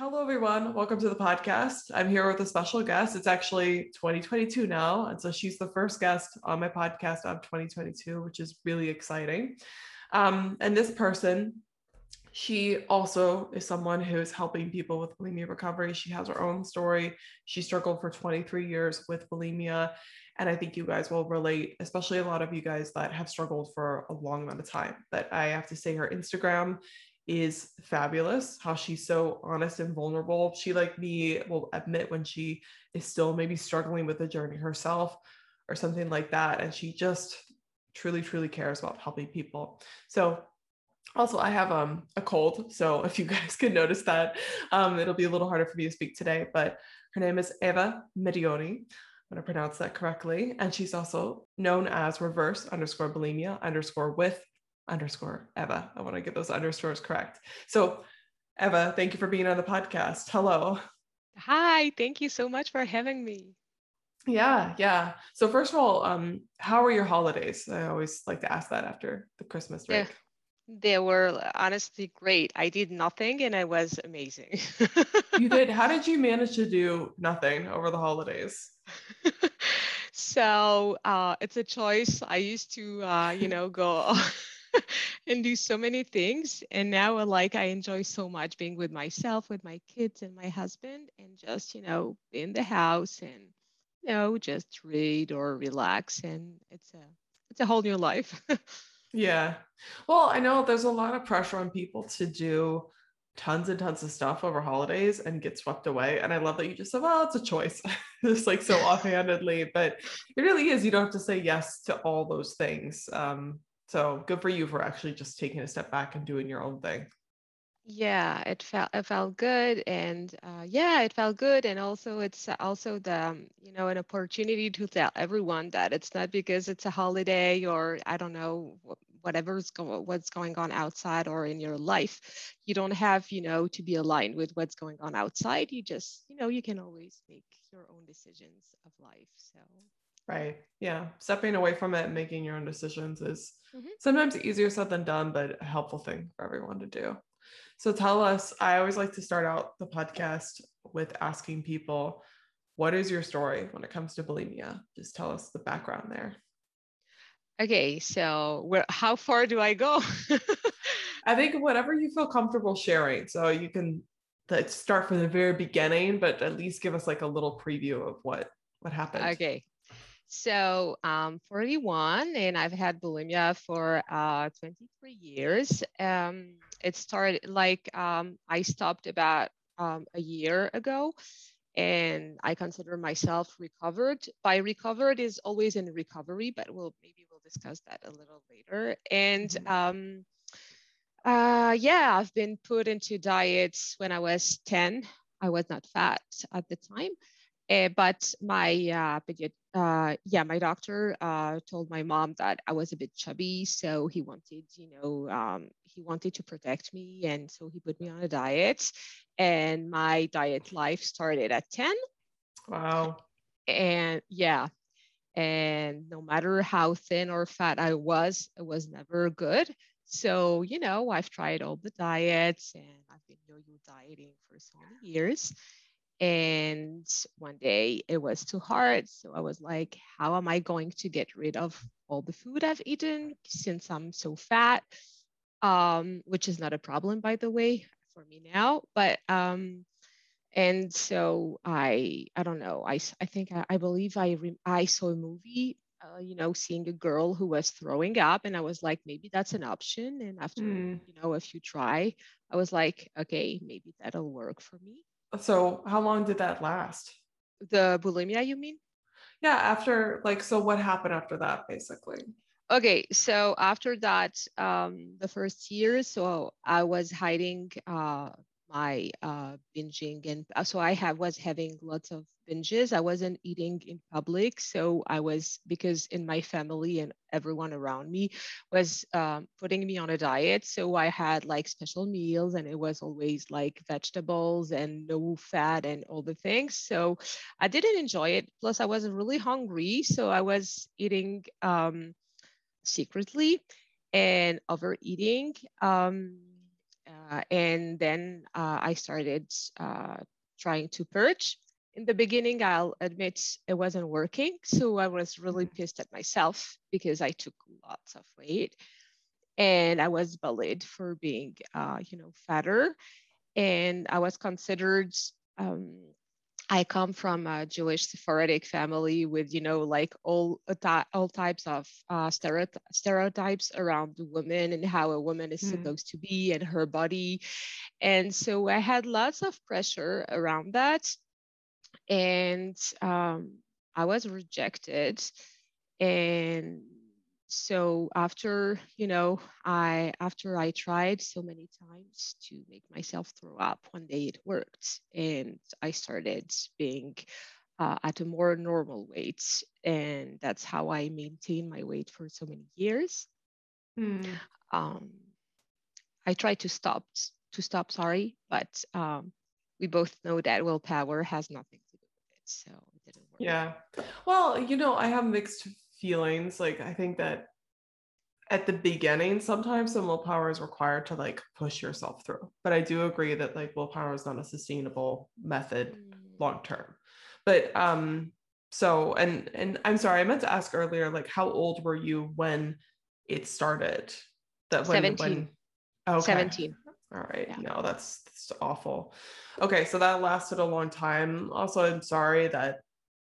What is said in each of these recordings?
Hello, everyone. Welcome to the podcast. I'm here with a special guest. It's actually 2022 now. And so she's the first guest on my podcast of 2022, which is really exciting. Um, and this person she also is someone who is helping people with bulimia recovery. She has her own story. She struggled for 23 years with bulimia. And I think you guys will relate, especially a lot of you guys that have struggled for a long amount of time. But I have to say, her Instagram is fabulous. How she's so honest and vulnerable. She, like me, will admit when she is still maybe struggling with the journey herself or something like that. And she just truly, truly cares about helping people. So also i have um, a cold so if you guys can notice that um, it'll be a little harder for me to speak today but her name is eva medioni i'm going to pronounce that correctly and she's also known as reverse underscore bulimia underscore with underscore eva i want to get those underscores correct so eva thank you for being on the podcast hello hi thank you so much for having me yeah yeah so first of all um how are your holidays i always like to ask that after the christmas break yeah they were honestly great. I did nothing and I was amazing. you did. How did you manage to do nothing over the holidays? so uh, it's a choice. I used to, uh, you know, go and do so many things. And now, like, I enjoy so much being with myself, with my kids and my husband, and just, you know, in the house and, you know, just read or relax. And it's a, it's a whole new life. Yeah. Well, I know there's a lot of pressure on people to do tons and tons of stuff over holidays and get swept away. And I love that you just said, well, it's a choice, just like so offhandedly, but it really is. You don't have to say yes to all those things. Um, so good for you for actually just taking a step back and doing your own thing. Yeah, it felt it felt good, and uh, yeah, it felt good, and also it's also the you know an opportunity to tell everyone that it's not because it's a holiday or I don't know whatever's going what's going on outside or in your life. You don't have you know to be aligned with what's going on outside. You just you know you can always make your own decisions of life. So Right. Yeah. Stepping away from it and making your own decisions is mm-hmm. sometimes easier said than done, but a helpful thing for everyone to do. So tell us, I always like to start out the podcast with asking people, what is your story when it comes to bulimia? Just tell us the background there. Okay, so where how far do I go? I think whatever you feel comfortable sharing. So you can start from the very beginning, but at least give us like a little preview of what what happened. Okay. So I'm 41 and I've had bulimia for uh, 23 years. Um, it started like um, I stopped about um, a year ago and I consider myself recovered. By recovered is always in recovery, but we'll maybe we'll discuss that a little later. And mm-hmm. um, uh, yeah, I've been put into diets when I was 10. I was not fat at the time. Uh, but my uh, uh, yeah, my doctor uh, told my mom that I was a bit chubby, so he wanted, you know, um, he wanted to protect me, and so he put me on a diet. And my diet life started at ten. Wow. And yeah, and no matter how thin or fat I was, it was never good. So you know, I've tried all the diets, and I've been yo-yo dieting for so many years and one day it was too hard. So I was like, how am I going to get rid of all the food I've eaten since I'm so fat? Um, which is not a problem, by the way, for me now. But um, and so I, I don't know. I, I think I, I believe I, re- I saw a movie uh, you know, seeing a girl who was throwing up, and I was like, maybe that's an option. And after, mm. you know, a few try, I was like, okay, maybe that'll work for me. So how long did that last? The bulimia, you mean? Yeah, after like so what happened after that basically? okay, so after that, um, the first year, so I was hiding uh, my uh, binging, and uh, so I have was having lots of binges. I wasn't eating in public, so I was because in my family and everyone around me was um, putting me on a diet. So I had like special meals, and it was always like vegetables and no fat and all the things. So I didn't enjoy it. Plus, I was really hungry, so I was eating um, secretly and overeating. Um, uh, and then uh, I started uh, trying to purge. In the beginning, I'll admit it wasn't working. So I was really mm-hmm. pissed at myself because I took lots of weight and I was bullied for being, uh, you know, fatter. And I was considered um, I come from a Jewish Sephardic family with, you know, like all all types of uh, stereotypes around the woman and how a woman is mm. supposed to be and her body. And so I had lots of pressure around that. And um, I was rejected. And so after you know i after i tried so many times to make myself throw up one day it worked and i started being uh, at a more normal weight and that's how i maintained my weight for so many years. Mm. um, i tried to stop to stop sorry but um, we both know that willpower has nothing to do with it so it didn't work. Yeah. Well you know i have mixed feelings. Like I think that at the beginning, sometimes some willpower is required to like push yourself through. But I do agree that like willpower is not a sustainable method mm. long term. But um so and and I'm sorry, I meant to ask earlier, like how old were you when it started? That when 17. when okay. 17. All right. Yeah. No, that's, that's awful. Okay, so that lasted a long time. Also, I'm sorry that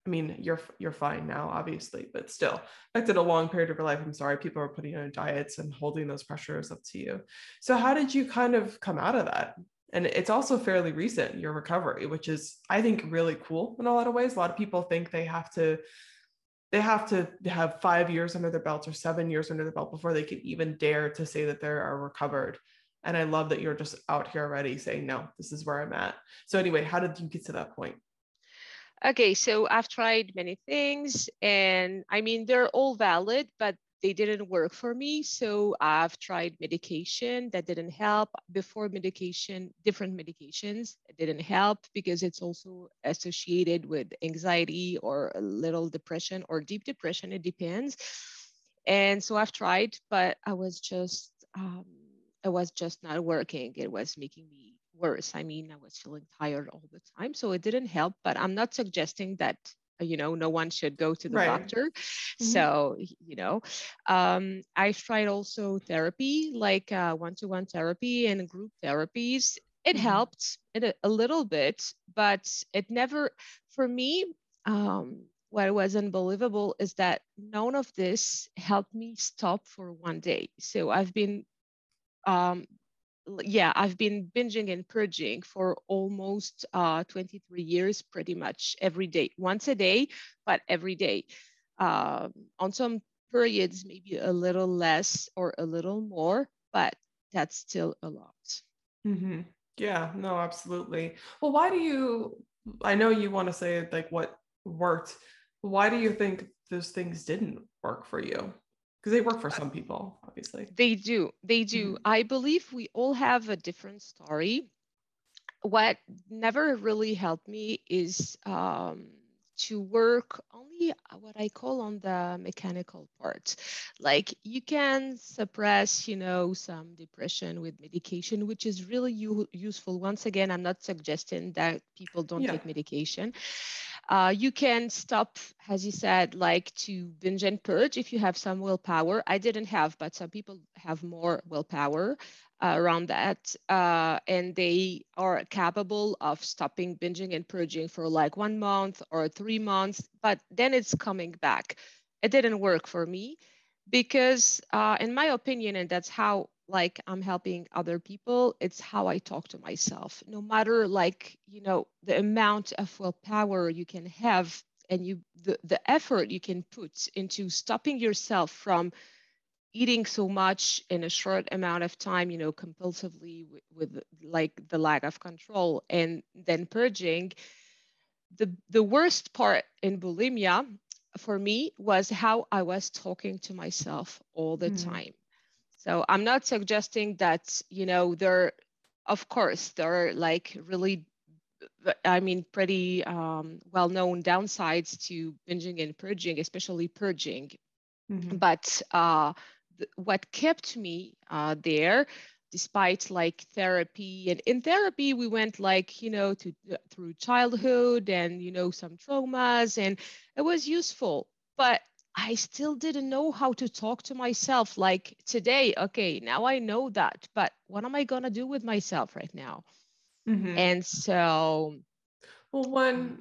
I mean, you're you're fine now, obviously, but still, affected a long period of your life. I'm sorry, people are putting on diets and holding those pressures up to you. So, how did you kind of come out of that? And it's also fairly recent, your recovery, which is, I think, really cool in a lot of ways. A lot of people think they have to they have to have five years under their belt or seven years under their belt before they can even dare to say that they are recovered. And I love that you're just out here already saying, no, this is where I'm at. So, anyway, how did you get to that point? Okay, so I've tried many things, and I mean, they're all valid, but they didn't work for me. So I've tried medication that didn't help. Before medication, different medications didn't help because it's also associated with anxiety or a little depression or deep depression. It depends. And so I've tried, but I was just, um, it was just not working. It was making me worse. I mean, I was feeling tired all the time, so it didn't help. But I'm not suggesting that uh, you know no one should go to the right. doctor. Mm-hmm. So you know, um, I tried also therapy, like uh, one-to-one therapy and group therapies. It mm-hmm. helped it a, a, little bit, but it never, for me. Um, what was unbelievable is that none of this helped me stop for one day. So I've been um, yeah, I've been binging and purging for almost uh, 23 years, pretty much every day, once a day, but every day. Uh, on some periods, maybe a little less or a little more, but that's still a lot. Mm-hmm. Yeah, no, absolutely. Well, why do you? I know you want to say like what worked. Why do you think those things didn't work for you? Because they work for some people obviously they do they do mm-hmm. i believe we all have a different story what never really helped me is um, to work only what I call on the mechanical part. Like you can suppress, you know, some depression with medication, which is really u- useful. Once again, I'm not suggesting that people don't yeah. take medication. Uh, you can stop, as you said, like to binge and purge if you have some willpower. I didn't have, but some people have more willpower uh, around that. Uh, and they are capable of stopping binging and purging for like one month or three months, but then it's coming back. It didn't work for me because, uh, in my opinion, and that's how like i'm helping other people it's how i talk to myself no matter like you know the amount of willpower you can have and you the, the effort you can put into stopping yourself from eating so much in a short amount of time, you know, compulsively with, with like the lack of control and then purging. The, the worst part in bulimia for me was how I was talking to myself all the mm. time. So I'm not suggesting that, you know, there, of course, there are like really, I mean, pretty um, well known downsides to binging and purging, especially purging. Mm-hmm. But uh, what kept me uh, there despite like therapy and in therapy we went like you know to uh, through childhood and you know some traumas and it was useful but i still didn't know how to talk to myself like today okay now i know that but what am i going to do with myself right now mm-hmm. and so well one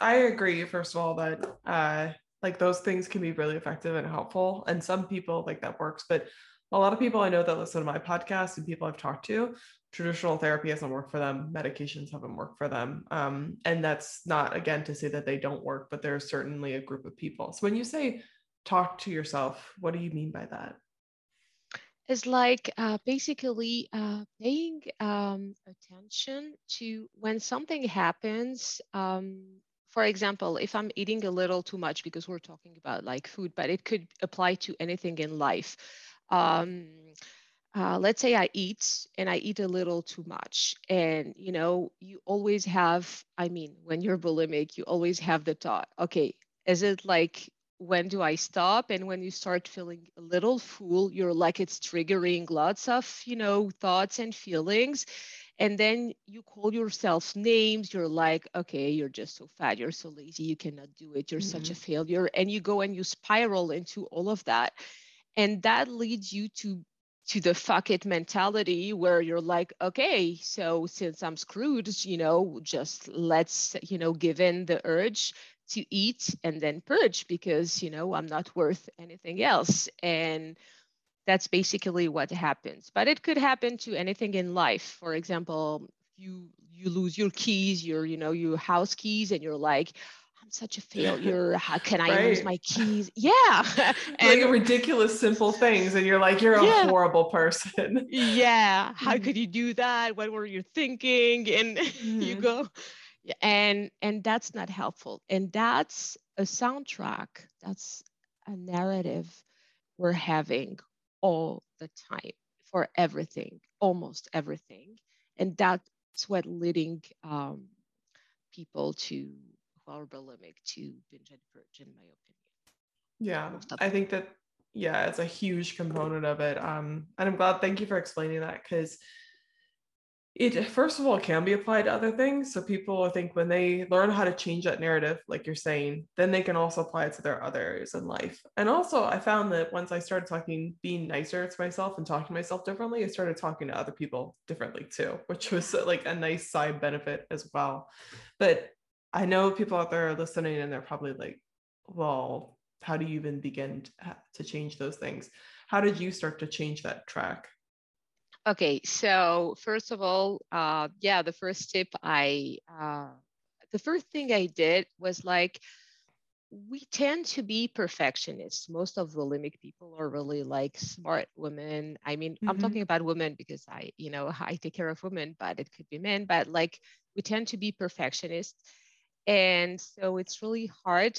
i agree first of all that uh like those things can be really effective and helpful and some people like that works but a lot of people i know that listen to my podcast and people i've talked to traditional therapy hasn't worked for them medications haven't worked for them. Um, and that's not again to say that they don't work but there's certainly a group of people. So when you say talk to yourself what do you mean by that? It's like uh, basically uh, paying um, attention to when something happens um, for example, if I'm eating a little too much, because we're talking about like food, but it could apply to anything in life. Um, uh, let's say I eat and I eat a little too much. And, you know, you always have, I mean, when you're bulimic, you always have the thought, okay, is it like, when do I stop? And when you start feeling a little full, you're like, it's triggering lots of, you know, thoughts and feelings and then you call yourself names you're like okay you're just so fat you're so lazy you cannot do it you're mm-hmm. such a mm-hmm. failure and you go and you spiral into all of that and that leads you to to the fuck it mentality where you're like okay so since i'm screwed you know just let's you know give in the urge to eat and then purge because you know i'm not worth anything else. And that's basically what happens. But it could happen to anything in life. For example you you lose your keys your you know your house keys and you're like i'm such a failure how can i right. lose my keys yeah and like ridiculous simple things and you're like you're a yeah. horrible person yeah how mm-hmm. could you do that what were you thinking and mm-hmm. you go and and that's not helpful and that's a soundtrack that's a narrative we're having all the time for everything, almost everything. And that's what leading um, people to bulimic to binge and purge, in my opinion. Yeah, I think that yeah, it's a huge component of it. Um, and I'm glad. Thank you for explaining that because it first of all can be applied to other things so people i think when they learn how to change that narrative like you're saying then they can also apply it to their other areas in life and also i found that once i started talking being nicer to myself and talking to myself differently i started talking to other people differently too which was like a nice side benefit as well but i know people out there are listening and they're probably like well how do you even begin to, change those things how did you start to change that track Okay, so first of all, uh, yeah, the first tip I, uh, the first thing I did was like, we tend to be perfectionists. Most of the bulimic people are really like smart women. I mean, mm-hmm. I'm talking about women because I, you know, I take care of women, but it could be men. But like, we tend to be perfectionists, and so it's really hard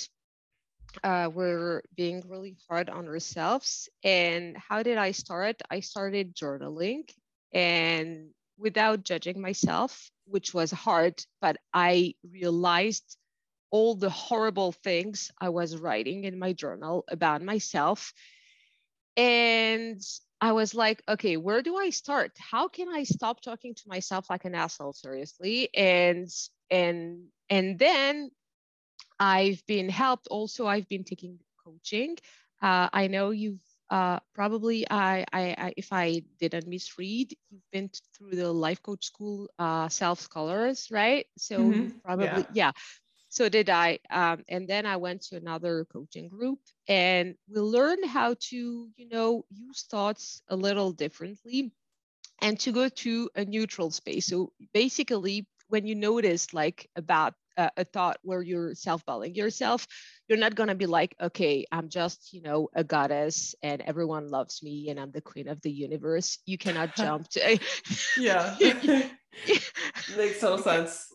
uh, we're being really hard on ourselves. And how did I start? I started journaling and without judging myself, which was hard, but I realized all the horrible things I was writing in my journal about myself. And I was like, okay, where do I start? How can I stop talking to myself like an asshole seriously? And and and then I've been helped. Also, I've been taking coaching. Uh, I know you've uh, probably I, I, I, if I didn't misread, you've been through the life coach school, uh, self scholars, right? So mm-hmm. probably yeah. yeah. So did I, um, and then I went to another coaching group, and we learned how to, you know, use thoughts a little differently, and to go to a neutral space. So basically, when you notice like about a, a thought where you're self-bullying yourself you're not going to be like okay i'm just you know a goddess and everyone loves me and i'm the queen of the universe. You cannot jump to yeah. Makes total sense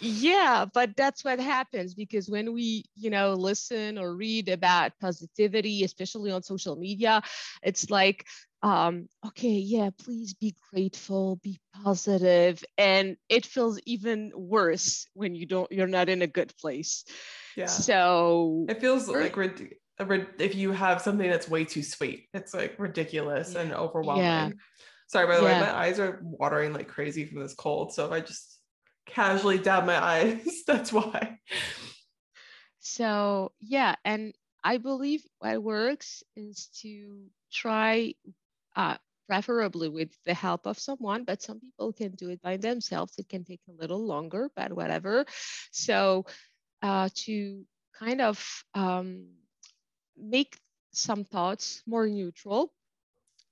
yeah but that's what happens because when we you know listen or read about positivity especially on social media it's like um okay yeah please be grateful be positive and it feels even worse when you don't you're not in a good place yeah so it feels like if you have something that's way too sweet it's like ridiculous yeah. and overwhelming yeah. sorry by the yeah. way my eyes are watering like crazy from this cold so if i just casually dab my eyes that's why so yeah and i believe what works is to try uh, preferably with the help of someone, but some people can do it by themselves. It can take a little longer, but whatever. So uh, to kind of um, make some thoughts more neutral.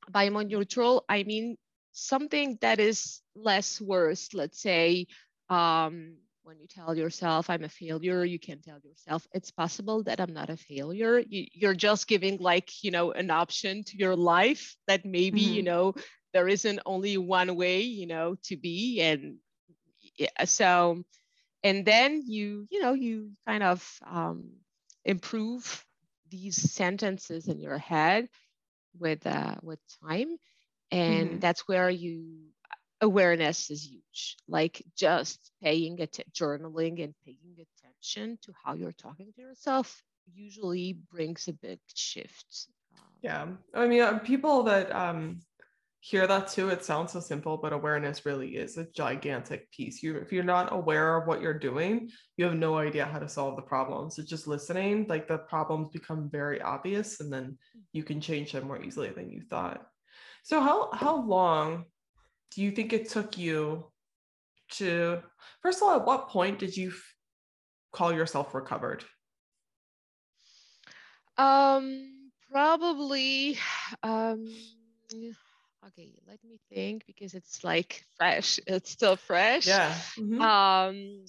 By more neutral, I mean something that is less worse. Let's say um, when you tell yourself i'm a failure you can tell yourself it's possible that i'm not a failure you, are just giving like you know an option to your life that maybe mm-hmm. you know there isn't only one way you know to be and yeah, so and then you you know you kind of um, improve these sentences in your head with uh, with time and mm-hmm. that's where you awareness is huge. Like just paying it journaling and paying attention to how you're talking to yourself usually brings a big shift. Um, yeah i mean uh, people that um hear that too it sounds so simple but awareness really is a gigantic piece. You if you're not aware of what you're doing you have no idea how to solve the problems so just listening like the problems become very obvious and then you can change them more easily than you thought. So how how long do you think it took you to first of all at what point did you f- call yourself recovered? Um probably um okay let me think because it's like fresh. It's still fresh. Yeah mm-hmm. um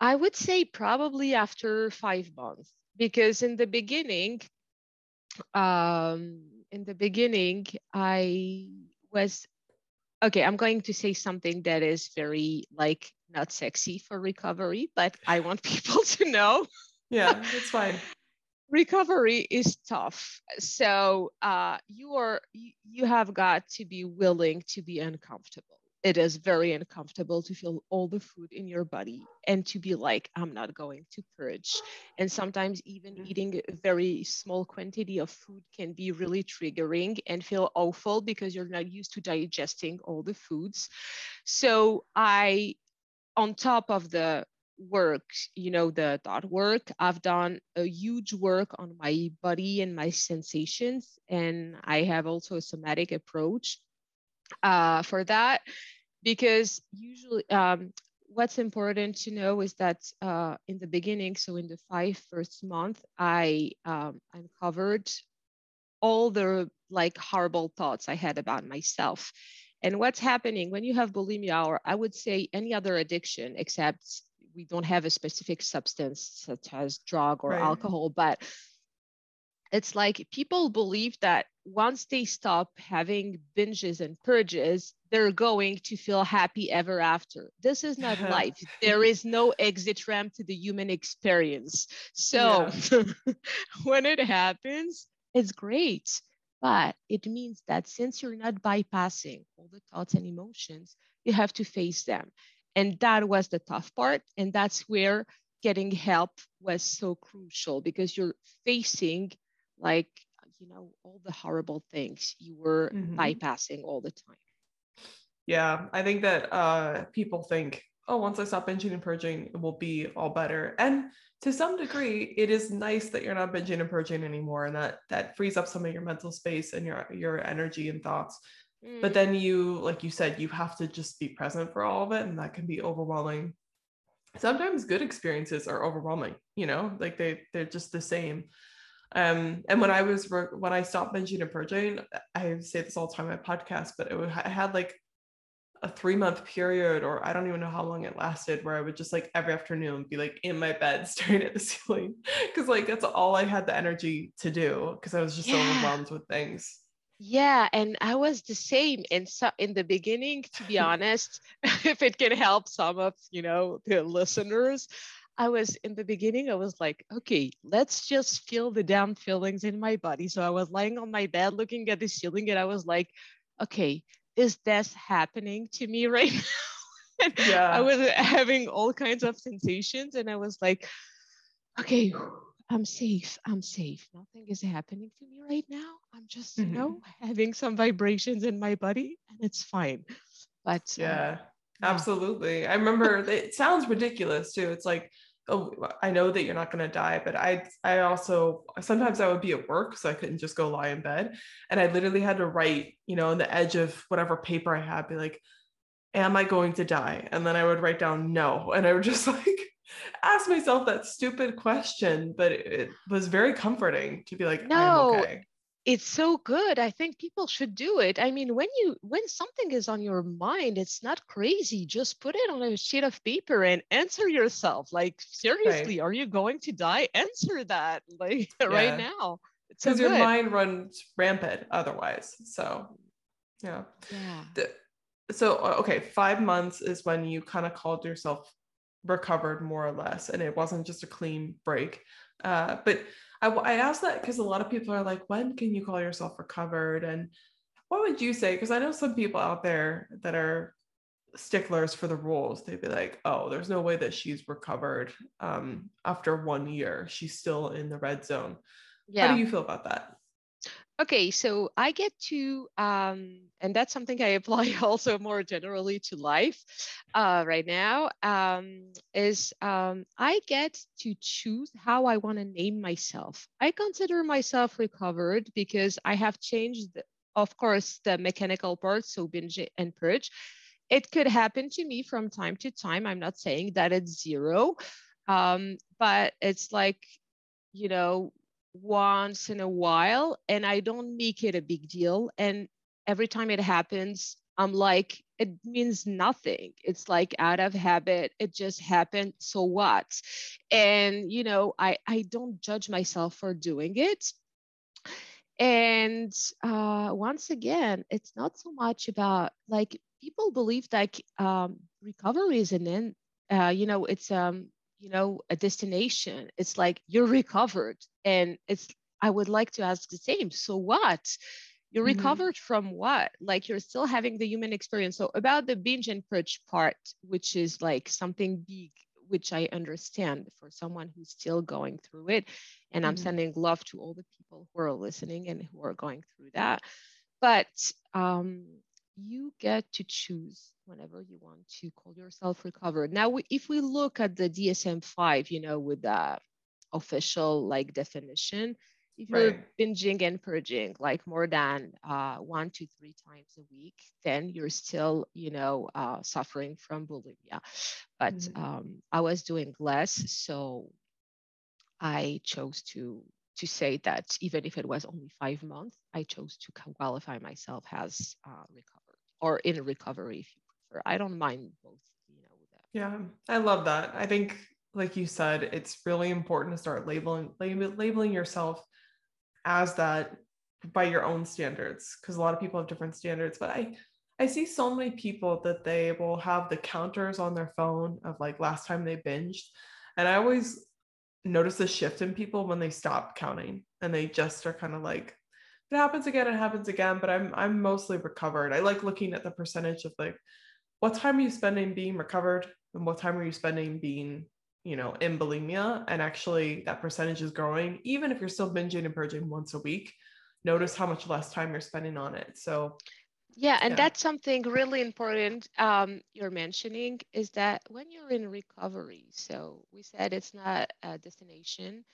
i would say probably after five months because in the beginning um in the beginning i was okay, I'm going to say something that is very like not sexy for recovery, but I want people to know. Yeah, that's fine. recovery is tough. So uh, you are you, you have got to be willing to be uncomfortable it is very uncomfortable to feel all the food in your body and to be like i'm not going to purge. And sometimes even eating a very small quantity of food can be really triggering and feel awful because you're not used to digesting all the foods. So i on top of the work you know the thought work i've done a huge work on my body and my sensations and i have also a somatic approach uh, for that because usually um, what's important to know is that uh, in the beginning, so in the five first month, I um, uncovered all the like horrible thoughts I had about myself. And what's happening when you have bulimia, or I would say any other addiction, except we don't have a specific substance such as drug or right. alcohol, but it's like people believe that once they stop having binges and purges, they're going to feel happy ever after. This is not life. There is no exit ramp to the human experience. So yeah. when it happens, it's great. But it means that since you're not bypassing all the thoughts and emotions, you have to face them. And that was the tough part. And that's where getting help was so crucial because you're facing like you know all the horrible things you were mm-hmm. bypassing all the time. Yeah i think that uh people think oh once i stop binging and purging it will be all better. And to some degree it is nice that you're not binging and purging anymore and that that frees up some of your mental space and your your energy and thoughts. Mm. but then you like you said you have to just be present for all of it and that can be overwhelming. Sometimes good experiences are overwhelming you know like they they're just the same um, and when I was when I stopped binging and purging, I say this all the time on my podcast, but it, I had like a three month period, or I don't even know how long it lasted, where I would just like every afternoon be like in my bed staring at the ceiling because like that's all I had the energy to do because I was just Yeah. so overwhelmed with things. Yeah, and I was the same in so in the beginning, to be honest, if it can help some of, you know, the listeners. I was in the beginning, I was like, okay, let's just feel the damn feelings in my body. So I was lying on my bed looking at the ceiling and I was like, okay, is this happening to me right now? Yeah. I was having all kinds of sensations and I was like, okay, I'm safe. I'm safe. Nothing is happening to me right now. I'm just, you Mhm. know, having some vibrations in my body and it's fine. But um, Yeah, yeah. Absolutely. I remember it sounds ridiculous too. It's like, oh, I know that you're not going to die, but I I also sometimes I would be at work, so I couldn't just go lie in bed, and I literally had to write, you know, on the edge of whatever paper I had, be like, "Am I going to die?" And then I would write down no, and I would just like ask myself that stupid question, but it, it was very comforting to be like, No, "I'm okay." It's so good. I think people should do it. I mean, when you when something is on your mind, it's not crazy. Just put it on a sheet of paper and answer yourself. Like, seriously, are you going to die? Answer that like right now. It's so Because your mind runs rampant otherwise. So, yeah. Yeah. the- so okay five months is when you kind of called yourself recovered more or less and it wasn't just a clean break uh, but I, I asked that because a lot of people are like when can you call yourself recovered? And what would you say? Because i know some people out there that are sticklers for the rules. They'd be like oh there's no way that she's recovered um, after one year. She's still in the red zone. Yeah. how do you feel about that Okay, so I get to, um, and that's something I apply also more generally to life uh, right now, um, is um, I get to choose how I want to name myself. I consider myself recovered because I have changed, the- of course, the mechanical parts, so binge and purge. It could happen to me from time to time. I'm not saying that it's zero, um, but it's like, you know, once in a while and I don't make it a big deal. And every time it happens, I'm like, it means nothing. It's like out of habit. It just happened. So what? And you know, I I don't judge myself for doing it. And uh, once again, it's not so much about like people believe like um, recovery is an end. Uh, you know, it's um, you know, a destination. It's like you're recovered, and it's. I would like to ask the same. So what? You're Mhm. recovered from what? Like you're still having the human experience. So about the binge and purge part, which is like something big, which I understand for someone who's still going through it. And I'm Mhm. sending love to all the people who are listening and who are going through that. But um, you get to choose whenever you want to call yourself recovered. Now, we, if we look at the DSM-5, you know, with the official like definition, if you're Right. binging and purging like more than uh, one to three times a week, then you're still, you know, uh, suffering from bulimia. But Mhm. um, I was doing less, so I chose to to say that even if it was only five months, I chose to qualify myself as uh, recovered or in recovery, if you prefer. I don't mind both, you know. Yeah, I love that. I think, like you said, it's really important to start labeling label, labeling yourself as that by your own standards, because a lot of people have different standards. But I, I see so many people that they will have the counters on their phone of like last time they binged, and I always notice a shift in people when they stop counting and they just are kind of like it happens again it happens again but i'm i'm mostly recovered i like looking at the percentage of like what time are you spending being recovered and what time are you spending being you know in bulimia and actually that percentage is growing even if you're still binging and purging once a week notice how much less time you're spending on it so Yeah, and Yeah. that's something really important um, you're mentioning is that when you're in recovery, so we said it's not a destination.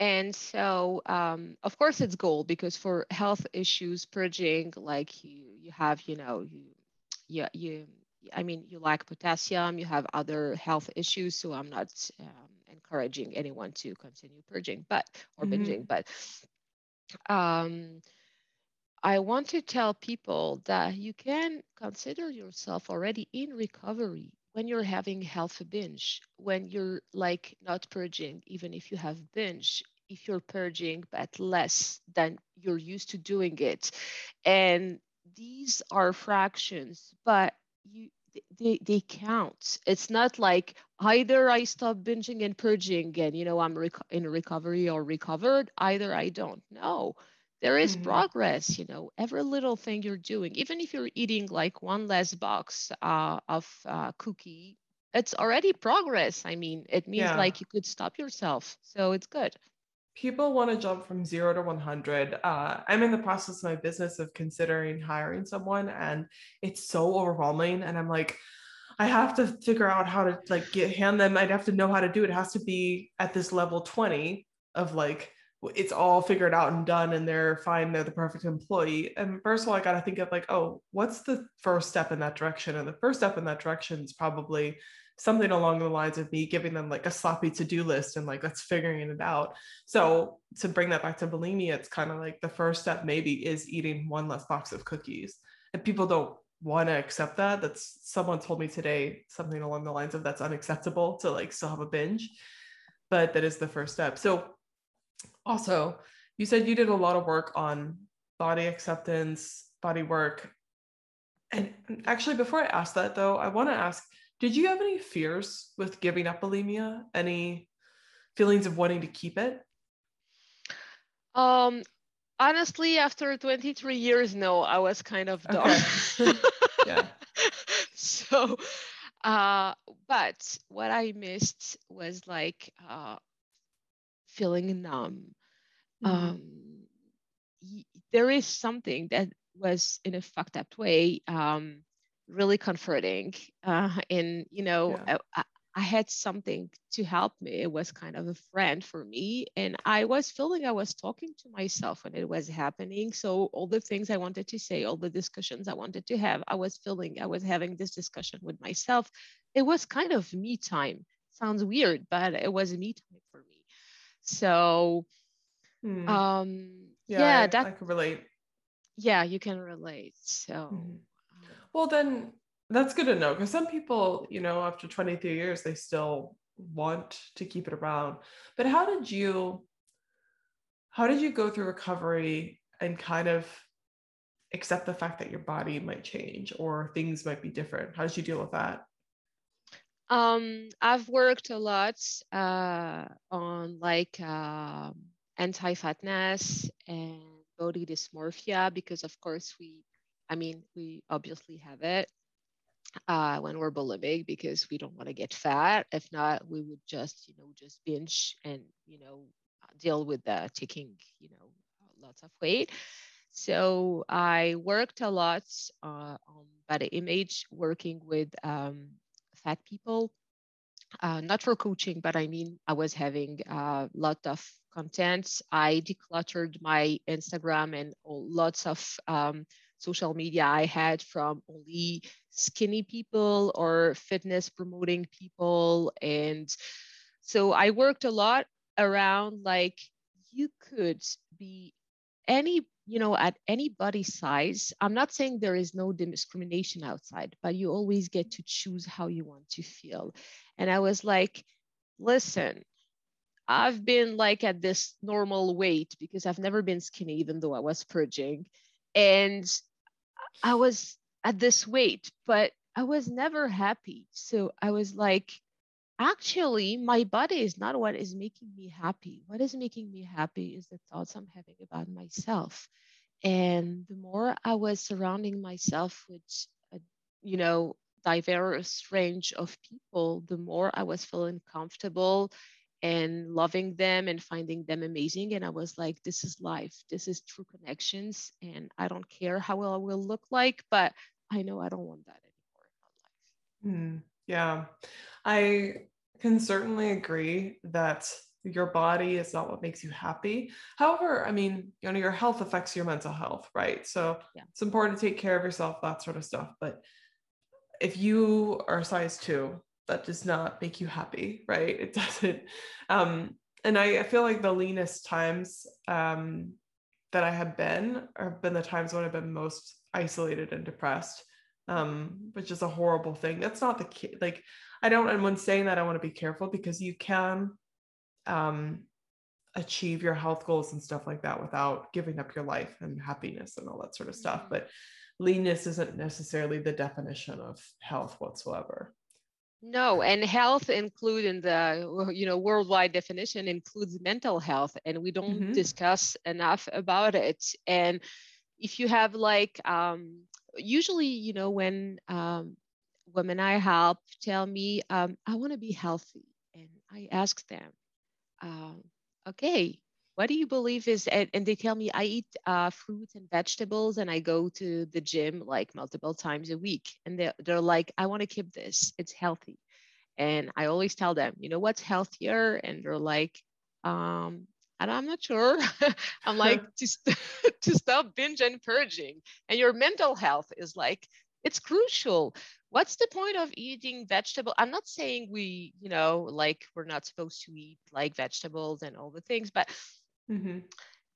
And so, um, of course, it's gold because for health issues, purging, like you, you have, you know, you, you, you, I mean, you lack potassium, you have other health issues. So I'm not um, encouraging anyone to continue purging, but or Mhm. binging, but um, I want to tell people that you can consider yourself already in recovery when you're having half a binge, when you're like not purging, even if you have binge, if you're purging but less than you're used to doing it. And these are fractions, but you they, they count. It's not like either I stop binging and purging and you know I'm rec- in recovery or recovered, either I don't. No, there is mm-hmm. progress. You know, every little thing you're doing, even if you're eating like one less box uh, of uh, cookie, it's already progress. I mean, it means yeah. like you could stop yourself, so it's good people want to jump from zero to 100 uh, i'm in the process of my business of considering hiring someone and it's so overwhelming and i'm like i have to figure out how to like get hand them i'd have to know how to do it. It has to be at this level 20 of like it's all figured out and done and they're fine they're the perfect employee. And first of all i got to think of like oh what's the first step in that direction? And the first step in that direction is probably something along the lines of me giving them like a sloppy to-do list and like that's figuring it out. So to bring that back to bulimia it's kind of like the first step maybe is eating one less box of cookies. And people don't want to accept that. That's someone told me today something along the lines of that's unacceptable to like still have a binge but that is the first step. So also you said you did a lot of work on body acceptance body work. And actually before i ask that though i want to ask did you have any fears with giving up bulimia? Any feelings of wanting to keep it? Um, honestly, after 23 years, no, I was kind of done. Okay. yeah. so, uh, but what I missed was like uh, feeling numb. Mm-hmm. Um, y- there is something that was in a fucked up way. Um, really comforting. Uh, and, you know, yeah. I, I had something to help me. It was kind of a friend for me. And I was feeling I was talking to myself when it was happening. So, all the things I wanted to say, all the discussions I wanted to have, I was feeling I was having this discussion with myself. It was kind of me time. Sounds weird, but it was me time for me. So, hmm. um, yeah, yeah I, that I can relate. Yeah, you can relate. So, mm-hmm. Well, then that's good to know because some people, you know, after 23 years, they still want to keep it around. But how did you how did you go through recovery and kind of accept the fact that your body might change or things might be different? How did you deal with that? Um, I've worked a lot uh, on like uh, anti-fatness and body dysmorphia because, of course, we I mean, we obviously have it uh, when we're bulimic because we don't want to get fat. If not, we would just, you know, just binge and, you know, deal with the taking, you know, lots of weight. So I worked a lot uh, on body image, working with um, fat people. Uh, not for coaching, but I mean, I was having a lot of content. I decluttered my Instagram and lots of um, social media I had from only skinny people or fitness promoting people. And so I worked a lot around like you could be any you know at any body size. I'm not saying there is no discrimination outside but you always get to choose how you want to feel. And i was like listen i've been like at this normal weight because i've never been skinny even though i was purging. And I was at this weight, but I was never happy. So I was like, actually, my body is not what is making me happy. What is making me happy is the thoughts I'm having about myself. And the more I was surrounding myself with, a, you know, diverse range of people, the more I was feeling comfortable and loving them and finding them amazing. And I was like, this is life. This is true connections. And I don't care how well I will look like, but I know I don't want that anymore in my life. Mm, yeah. I can certainly agree that your body is not what makes you happy. However, I mean, you know, your health affects your mental health, right? So yeah. it's important to take care of yourself, that sort of stuff. But if you are size two that does not make you happy, right? It doesn't. Um, and I, I feel like the leanest times, um, that I have been have been the times when I've been most isolated and depressed, um, which is a horrible thing. That's not the key. Like, I don't, and when saying that, I want to be careful because you can um, achieve your health goals and stuff like that without giving up your life and happiness and all that sort of stuff. Mm-hmm. But leanness isn't necessarily the definition of health whatsoever. No, and health include in the you know worldwide definition includes mental health, and we don't mm-hmm. discuss enough about it. And if you have like um, usually you know when um, women I help tell me um, I want to be healthy, and I ask them, um, okay, what do you believe is and they tell me i eat uh, fruits and vegetables and i go to the gym like multiple times a week. And they're, they're like i want to keep this. It's healthy. And i always tell them you know what's healthier? And they're like um and i'm not sure. I'm like to, st- to stop binge and purging. And your mental health is like it's crucial. What's the point of eating vegetable i'm not saying we you know like we're not supposed to eat like vegetables and all the things but Mm-hmm.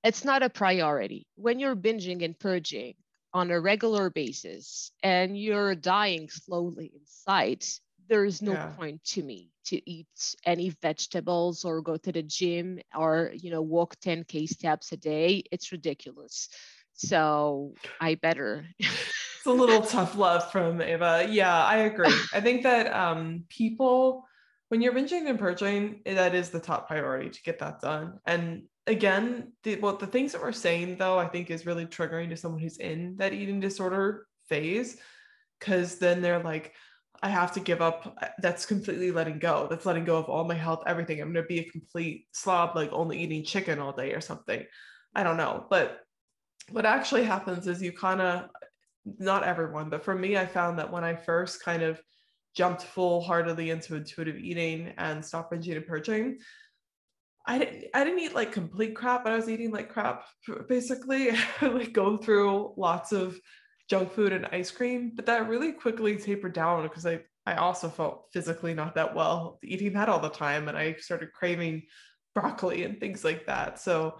It's not a priority. When you're binging and purging on a regular basis and you're dying slowly inside, there is no yeah. point to me to eat any vegetables or go to the gym or you know walk 10k steps a day it's ridiculous so i better it's a little tough love from eva yeah i agree i think that um people when you're binging and purging that is the top priority to get that done and again, the, well, the things that we're saying though, I think is really triggering to someone who's in that eating disorder phase, because then they're like, I have to give up. Uh, that's completely letting go. That's letting go of all my health, everything. I'm going to be a complete slob, like only eating chicken all day or something. I don't know. But what actually happens is you kind of, not everyone, but for me, I found that when I first kind of jumped full heartedly into intuitive eating and stopped binging and purging, I didn't I didn't eat like complete crap, but I was eating like crap basically. like go through lots of junk food and ice cream, but that really quickly tapered down because I I also felt physically not that well eating that all the time and I started craving broccoli and things like that. So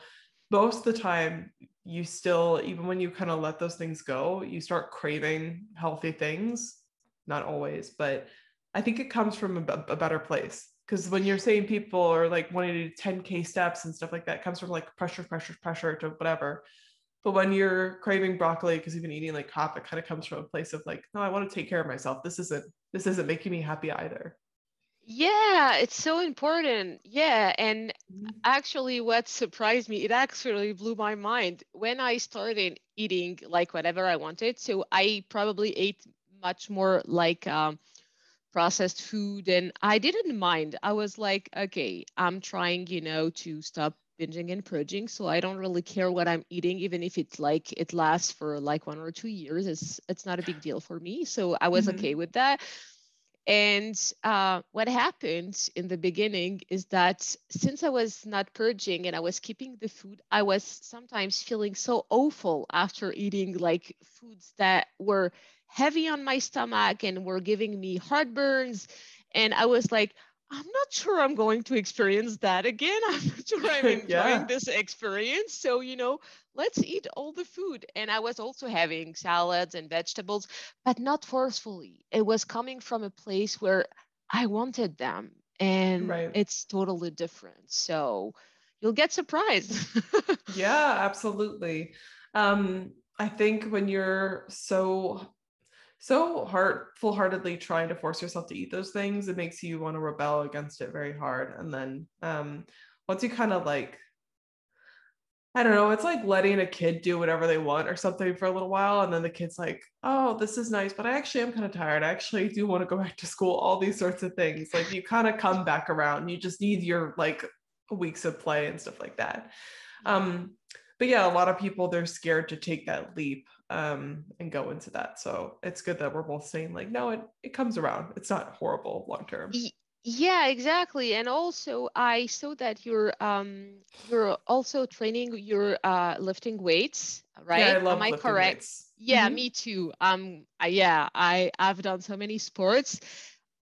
most of the time you still even when you kind of let those things go, you start craving healthy things. Not always, but I think it comes from a, a better place because when you're saying people are like wanting to do 10k steps and stuff like that comes from like pressure pressure pressure to whatever. But when you're craving broccoli because you've been eating like crap it kind of comes from a place of like no i want to take care of myself. This isn't this isn't making me happy either. Yeah it's so important. Yeah and mm-hmm. actually what surprised me it actually blew my mind. When i started eating like whatever i wanted so i probably ate much more like um, processed food and i didn't mind. I was like okay i'm trying you know to stop binging and purging so i don't really care what i'm eating even if it's like it lasts for like one or two years it's it's not a big deal for me. So i was mm-hmm. okay with that. And uh, what happened in the beginning is that since I was not purging and I was keeping the food, I was sometimes feeling so awful after eating like foods that were heavy on my stomach and were giving me heartburns. And I was like, I'm not sure I'm going to experience that again. I'm not sure I'm enjoying yeah. this experience. So, you know, let's eat all the food. And I was also having salads and vegetables, but not forcefully. It was coming from a place where I wanted them. And right. it's totally different. So you'll get surprised. yeah, absolutely. Um, I think when you're so so hard full-heartedly trying to force yourself to eat those things it makes you want to rebel against it very hard and then um once you kind of like I don't know, it's like letting a kid do whatever they want or something for a little while. And then the kid's like, oh, this is nice, but I actually am kind of tired. I actually do want to go back to school, all these sorts of things. Like you kind of come back around. You just need your like weeks of play and stuff like that. Um, but yeah, a lot of people they're scared to take that leap um, and go into that. So it's good that we're both saying like, no, it it comes around. It's not horrible long term. Yeah, exactly. And also, I saw that you're um you're also training. You're uh lifting weights, right? Yeah, I love Am I correct? Weights. Yeah, mm-hmm. me too. Um, yeah, I I've done so many sports.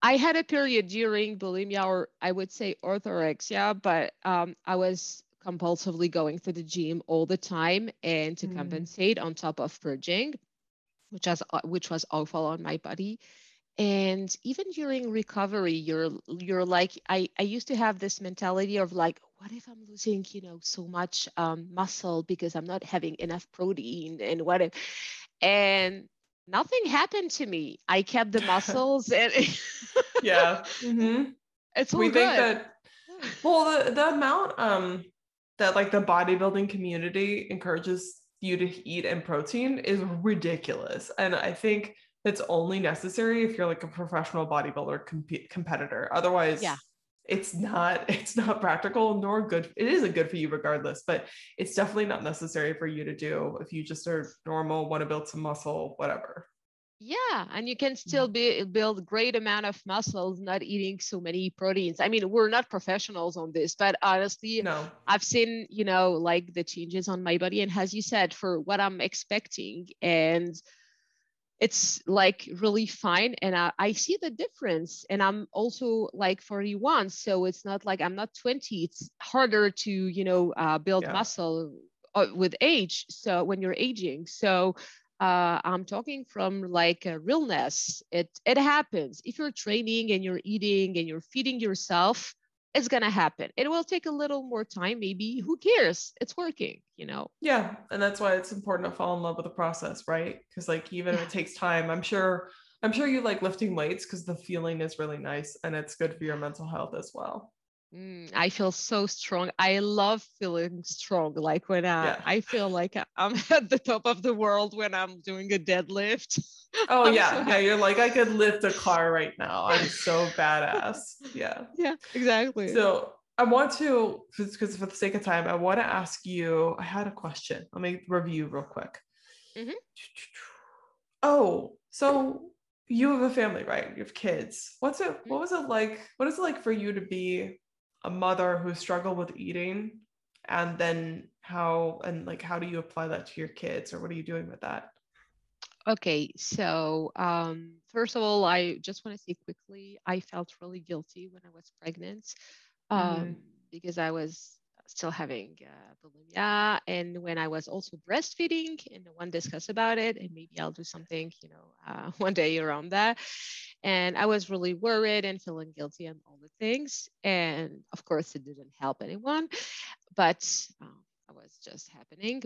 I had a period during bulimia, or I would say orthorexia, but um, I was compulsively going to the gym all the time and to Mm. compensate on top of purging, which was uh, which was awful on my body. And even during recovery, you're you're like I I used to have this mentality of like, what if I'm losing you know so much um, muscle because I'm not having enough protein and what if and nothing happened to me. I kept the muscles and Yeah. Mhm. it's all We think that well the, the amount um that like the bodybuilding community encourages you to eat and protein is ridiculous. And I think it's only necessary if you're like a professional bodybuilder comp- competitor. Otherwise, Yeah. it's not it's not practical nor good. It isn't good for you regardless, but it's definitely not necessary for you to do if you just are normal, want to build some muscle, whatever. Yeah, and you can still be, build great amount of muscles not eating so many proteins. I mean, we're not professionals on this, but honestly, No. I've seen, you know, like the changes on my body and as you said, for what I'm expecting and it's like really fine and I, I see the difference and i'm also like 41 so it's not like i'm not 20 it's harder to you know uh, build Yeah. muscle uh, with age so when you're aging so uh, i'm talking from like a realness. It it happens. If you're training and you're eating and you're feeding yourself it's gonna happen. It will take a little more time. Maybe who cares? It's working you know? Yeah, and that's why it's important to fall in love with the process, right? Because like even if it takes time, I'm sure I'm sure you like lifting weights because the feeling is really nice and it's good for your mental health as well. Mm, I feel so strong. I love feeling strong. Like when uh, Yeah. I feel like I- I'm at the top of the world when I'm doing a deadlift. Oh yeah, so yeah. You're like I could lift a car right now. I'm so badass. Yeah. Yeah, exactly. So I want to, because for the sake of time, I want to ask you. I had a question. Let me review real quick. Mhm. Oh, so you have a family, right? You have kids. What's it? Mm-hmm. What was it like? What is it like for you to be a mother who struggled with eating, and then how and like how do you apply that to your kids, or what are you doing with that? Okay, so um, first of all, I just want to say quickly, I felt really guilty when I was pregnant um, Mhm. because I was still having uh, bulimia, and when I was also breastfeeding, and no one discussed about it, and maybe I'll do something, you know, uh, one day around that. And I was really worried and feeling guilty and all the things, and of course, it didn't help anyone, but um, I was just happening.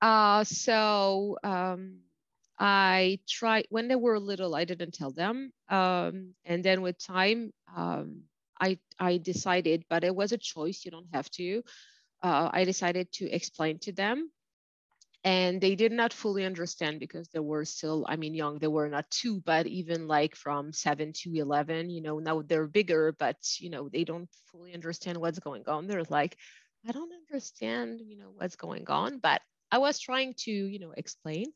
Uh, so um, I tried when they were little. I didn't tell them, um, and then with time, um, I I decided, but it was a choice. You don't have to. Uh, I decided to explain to them, and they did not fully understand because they were still. I mean, young. They were not two, but even like from seven to eleven. You know, now they're bigger, but you know they don't fully understand what's going on. They're like, I don't understand. You know what's going on, but I was trying to you know explain.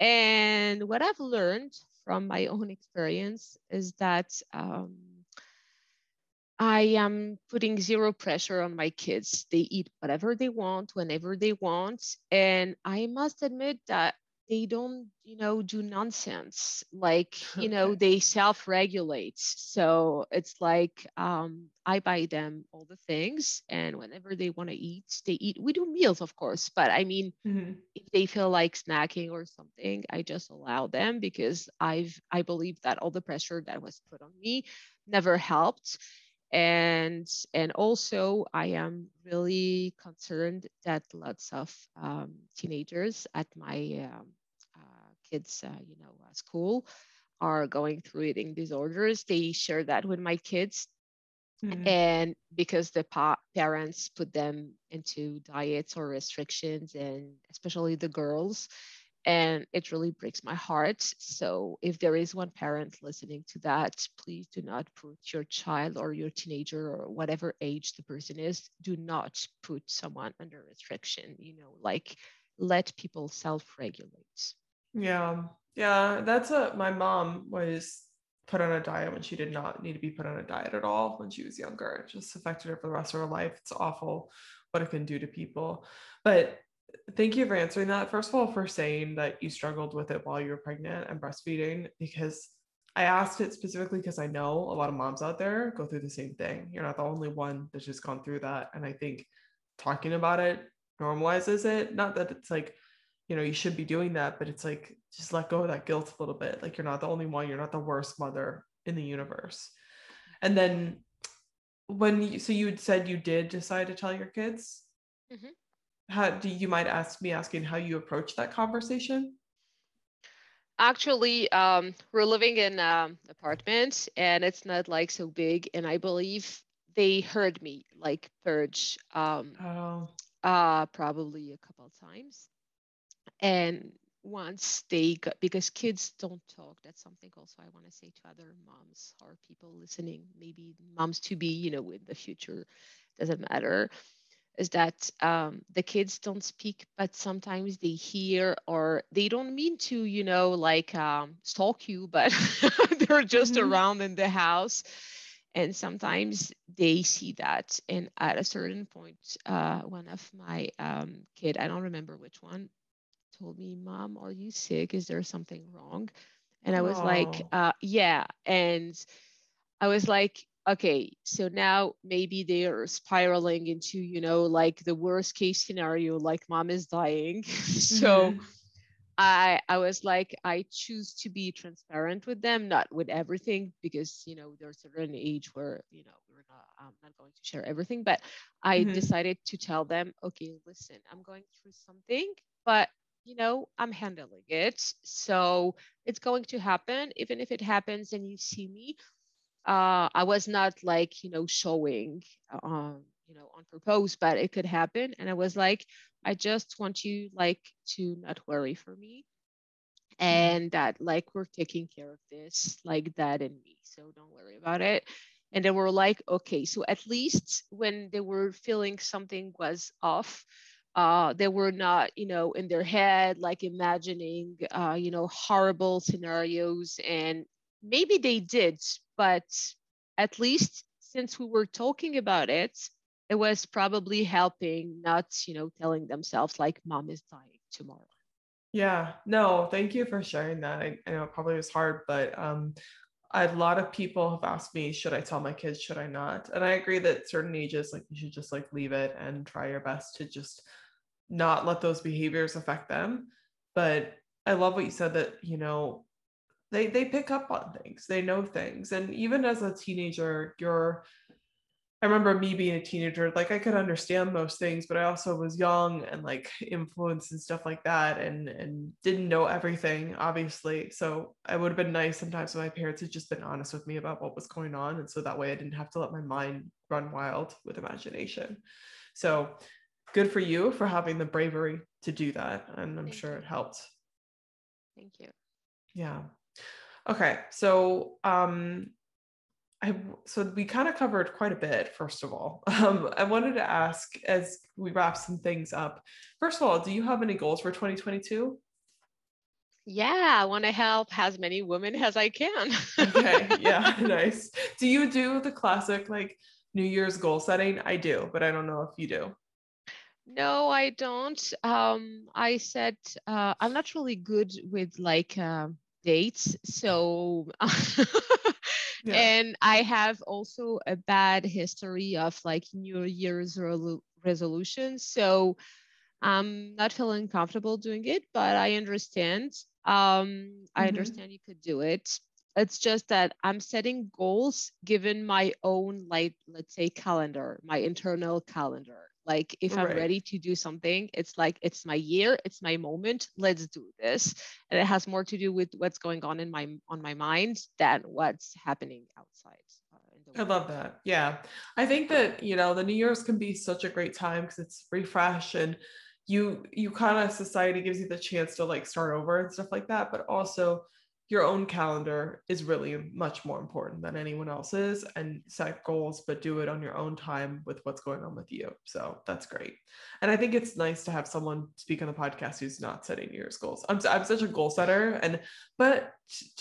And what I've learned from my own experience is that um, I am putting zero pressure on my kids. They eat whatever they want, whenever they want. And I must admit that they don't, you know, do nonsense. Like, you know, they self regulate. So it's like um, I buy them all the things. And whenever they want to eat, they eat. We do meals, of course. But I mean, Mhm. if they feel like snacking or something i just allow them because i've i believe that all the pressure that was put on me never helped and and also i am really concerned that lots of um, teenagers at my um, uh, kids uh, you know uh, school are going through eating disorders they share that with my kids Mhm. and because the pa- parents put them into diets or restrictions and especially the girls and it really breaks my heart so if there is one parent listening to that please do not put your child or your teenager or whatever age the person is do not put someone under restriction you know like let people self-regulate Yeah. Yeah. That's a my mom was put on a diet when she did not need to be put on a diet at all when she was younger. It just affected her for the rest of her life. It's awful what it can do to people. But thank you for answering that. First of all, for saying that you struggled with it while you were pregnant and breastfeeding, because I asked it specifically because I know a lot of moms out there go through the same thing. You're not the only one that's just gone through that. And I think talking about it normalizes it. Not that it's like, you know, you should be doing that, but it's like just let go of that guilt a little bit. Like you're not the only one, you're not the worst mother in the universe. And then when you so you said you did decide to tell your kids mm-hmm. How do you might ask me asking how you approach that conversation? Actually um, we're living in an um, apartment and it's not like so big and i believe they heard me like purge um, oh. uh, probably a couple times. And once they got because kids don't talk that's something also i want to say to other moms or people listening maybe moms to be you know in the future doesn't matter is that um, the kids don't speak but sometimes they hear or they don't mean to you know like um, stalk you but they're just mm-hmm. around in the house and sometimes they see that and at a certain point uh, one of my um, kid i don't remember which one told me, Mom, are you sick? Is there something wrong? And I was like, uh, Yeah. And I was like, okay, so now maybe they are spiraling into, you know, like the worst case scenario, like mom is dying. so mm-hmm. I I was like, I choose to be transparent with them, not with everything, because you know there's a certain age where you know we're not I'm not going to share everything, but I mm-hmm. decided to tell them, okay, listen, I'm going through something, but you know, I'm handling it. So it's going to happen. Even if it happens and you see me, uh, I was not like, you know, showing, um, you know, on purpose, but it could happen. And I was like, I just want you like to not worry for me mm-hmm. and that like we're taking care of this like that and me so don't worry about it and they were like okay so at least when they were feeling something was off uh, they were not, you know, in their head, like imagining, uh, you know, horrible scenarios. And maybe they did, but at least since we were talking about it, it was probably helping, not, you know, telling themselves like mom is dying tomorrow. Yeah, no, thank you for sharing that. I, I know it probably was hard, but um, a lot of people have asked me, should I tell my kids, should I not? And I agree that certain ages, like you should just like leave it and try your best to just not let those behaviors affect them. But I love what you said that, you know, they they pick up on things, they know things. And even as a teenager, you're I remember me being a teenager, like I could understand most things, but I also was young and like influenced and stuff like that and and didn't know everything, obviously. So I would have been nice sometimes if my parents had just been honest with me about what was going on. And so that way I didn't have to let my mind run wild with imagination. So good for you for having the bravery to do that. And I'm Thank sure you. it helped. Thank you. Yeah. Okay. So, um, I, so we kind of covered quite a bit, first of all. Um, I wanted to ask as we wrap some things up. First of all, do you have any goals for 2022? Yeah, I want to help as many women as I can. okay. Yeah. nice. Do you do the classic like New Year's goal setting? I do, but I don't know if you do. No, I don't. Um, I said uh, I'm not really good with like uh, dates, so yeah. and I have also a bad history of like New Year's re- resolutions, so I'm not feeling comfortable doing it. But I understand. Um, mm-hmm. I understand you could do it. It's just that I'm setting goals given my own like let's say calendar, my internal calendar like if right. i'm ready to do something it's like it's my year it's my moment let's do this and it has more to do with what's going on in my on my mind than what's happening outside uh, I love that. Yeah. I think that, you know, the New Year's can be such a great time because it's refresh and you you kind of society gives you the chance to like start over and stuff like that, but also your own calendar is really much more important than anyone else's and set goals but do it on your own time with what's going on with you. So that's great. And i think it's nice to have someone speak on the podcast who's not setting new year's goals. I'm, I'm such a goal setter and but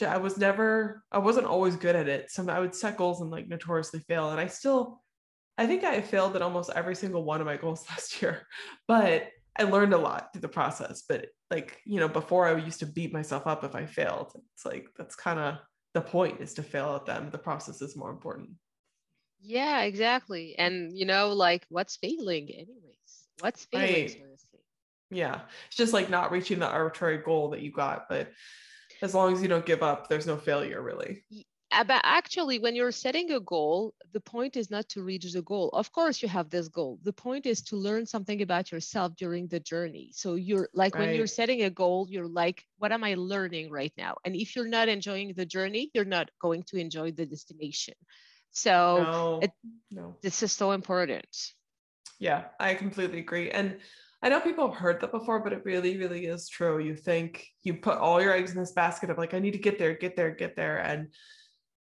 i was never i wasn't always good at it. So i would set goals and like notoriously fail and i still i think i failed at almost every single one of my goals last year. But I learned a lot through the process, but like, you know, before I used to beat myself up if I failed. It's like that's kind of the point is to fail at them. The process is more important. Yeah, exactly. And you know, like what's failing anyways? What's failing Right. seriously? Yeah. It's just like not reaching the arbitrary goal that you got. But as long as you don't give up, there's no failure really. Uh, But actually, when you're setting a goal, the point is not to reach the goal. Of course, you have this goal. The point is to learn something about yourself during the journey. So you're like when you're setting a goal, you're like, what am I learning right now? And if you're not enjoying the journey, you're not going to enjoy the destination. So no. it- no. this is so important. Yeah, I completely agree. And I know people have heard that before, but it really, really is true. You think you put all your eggs in this basket of like, I need to get there, get there, get there. And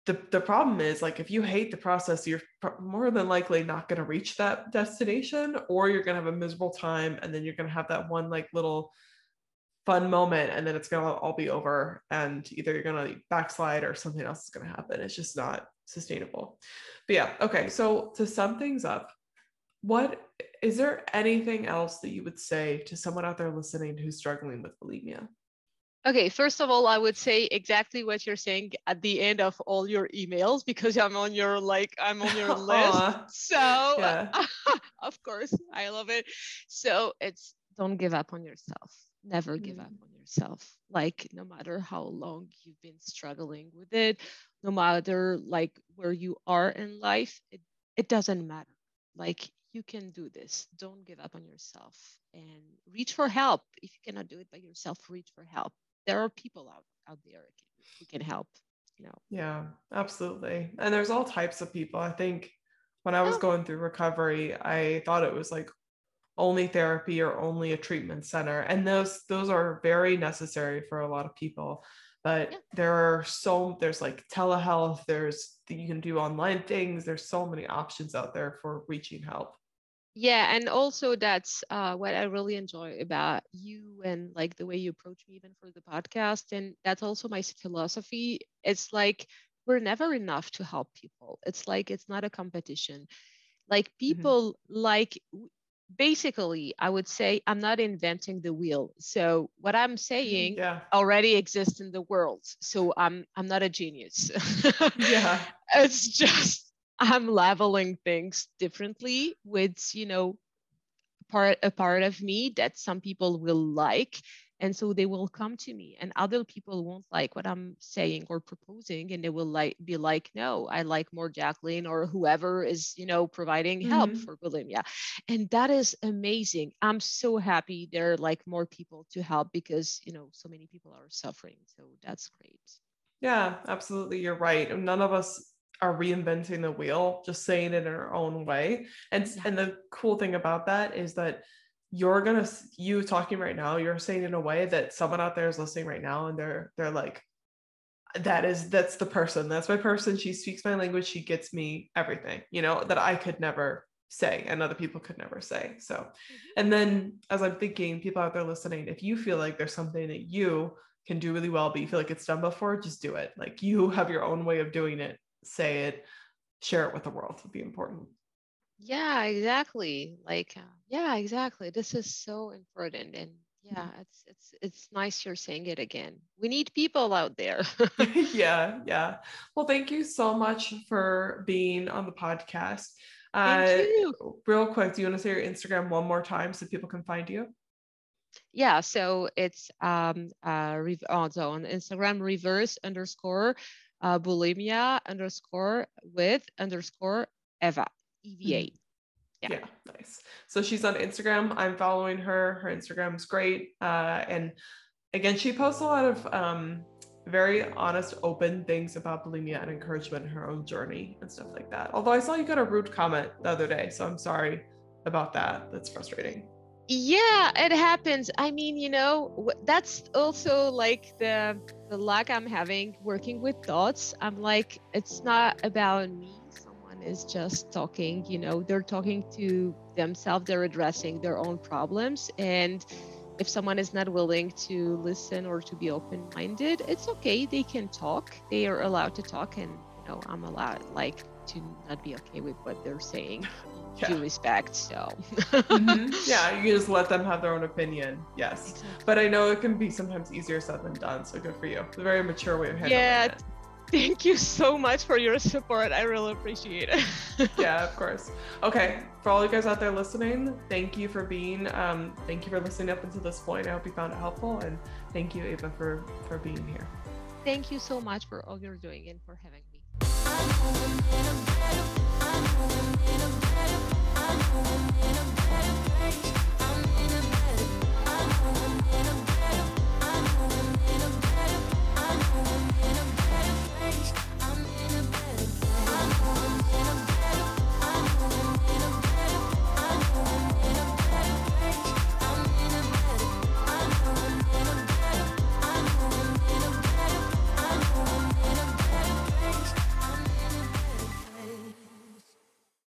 the, the problem is like if you hate the process, you're more than likely not going to reach that destination, or you're going to have a miserable time, and then you're going to have that one like little fun moment, and then it's going to all be over, and either you're going to backslide or something else is going to happen. It's just not sustainable. But yeah, okay. So to sum things up, what is there anything else that you would say to someone out there listening who's struggling with bulimia? Okay, first of all, I would say exactly what you're saying at the end of all your emails because I'm on your like I'm on your list. So Yeah. of course, I love it. So it's don't give up on yourself. Never give up Mm. on yourself. Like no matter how long you've been struggling with it, no matter like where you are in life, it, it doesn't matter. Like you can do this. Don't give up on yourself and reach for help. If you cannot do it by yourself, reach for help. There are people out, out there who can help, you know. Yeah, absolutely. And there's all types of people. I think when I was Yeah. going through recovery, I thought it was like only therapy or only a treatment center. And those those are very necessary for a lot of people. But Yeah. there are so there's like telehealth, there's you can do online things, there's so many options out there for reaching help. Yeah, and also that's uh, what I really enjoy about you and like the way you approach me even for the podcast. And that's also my philosophy. It's like we're never enough to help people. It's like it's not a competition. Like people like basically, I would say I'm not inventing the wheel. So what I'm saying Yeah. already exists in the world. So I'm I'm not a genius. Yeah. it's just i'm leveling things differently with you know part a part of me that some people will like and so they will come to me and other people won't like what i'm saying or proposing and they will like be like no i like more jacqueline or whoever is you know providing help Mhm. for bulimia and that is amazing i'm so happy there are like more people to help because you know so many people are suffering so that's great Yeah, absolutely. You're right. None of us are reinventing the wheel, just saying it in our own way. And Yeah. and the cool thing about that is that you're gonna you talking right now, you're saying in a way that someone out there is listening right now and they're they're like, that is that's the person. That's my person. She speaks my language. She gets me everything, you know, that I could never say and other people could never say. So mm-hmm. and then as I'm thinking, people out there listening, if you feel like there's something that you can do really well, but you feel like it's done before, just do it. Like you have your own way of doing it. Say it, share it with the world would be important. Yeah, exactly. Like, uh, yeah, exactly. This is so important, and yeah, it's it's it's nice you're saying it again. We need people out there. yeah, yeah. Well, thank you so much for being on the podcast. Uh, Thank you. Real quick, do you want to say your Instagram one more time so people can find you? Yeah, so it's um uh rev also on Instagram reverse underscore uh bulimia underscore with underscore Eva EVA. Yeah. yeah nice. So she's on instagram. I'm following her. Her instagram's great. Uh, and again she posts a lot of um, very honest open things about bulimia and encouragement in her own journey and stuff like that. Although i saw you got a rude comment the other day so i'm sorry about that. That's frustrating Yeah, it happens. I mean, you know, that's also like the the luck I'm having working with thoughts. I'm like, it's not about me. Someone is just talking, you know, they're talking to themselves, they're addressing their own problems. And if someone is not willing to listen or to be open-minded, it's okay. They can talk. They are allowed to talk and you know, I'm allowed like to not be okay with what they're saying. Yeah. Due respect. So Mhm. yeah you just let them have their own opinion yes Exactly. but i know it can be sometimes easier said than done so good for you it's a very mature way of handling Yeah, it Yeah. thank you so much for your support. I really appreciate it. yeah, of course. Okay, for all you guys out there listening, thank you for being, um, thank you for listening up until this point. I hope you found it helpful, and thank you, Eva, for for being here. Thank you so much for all you're doing and for having me. I'm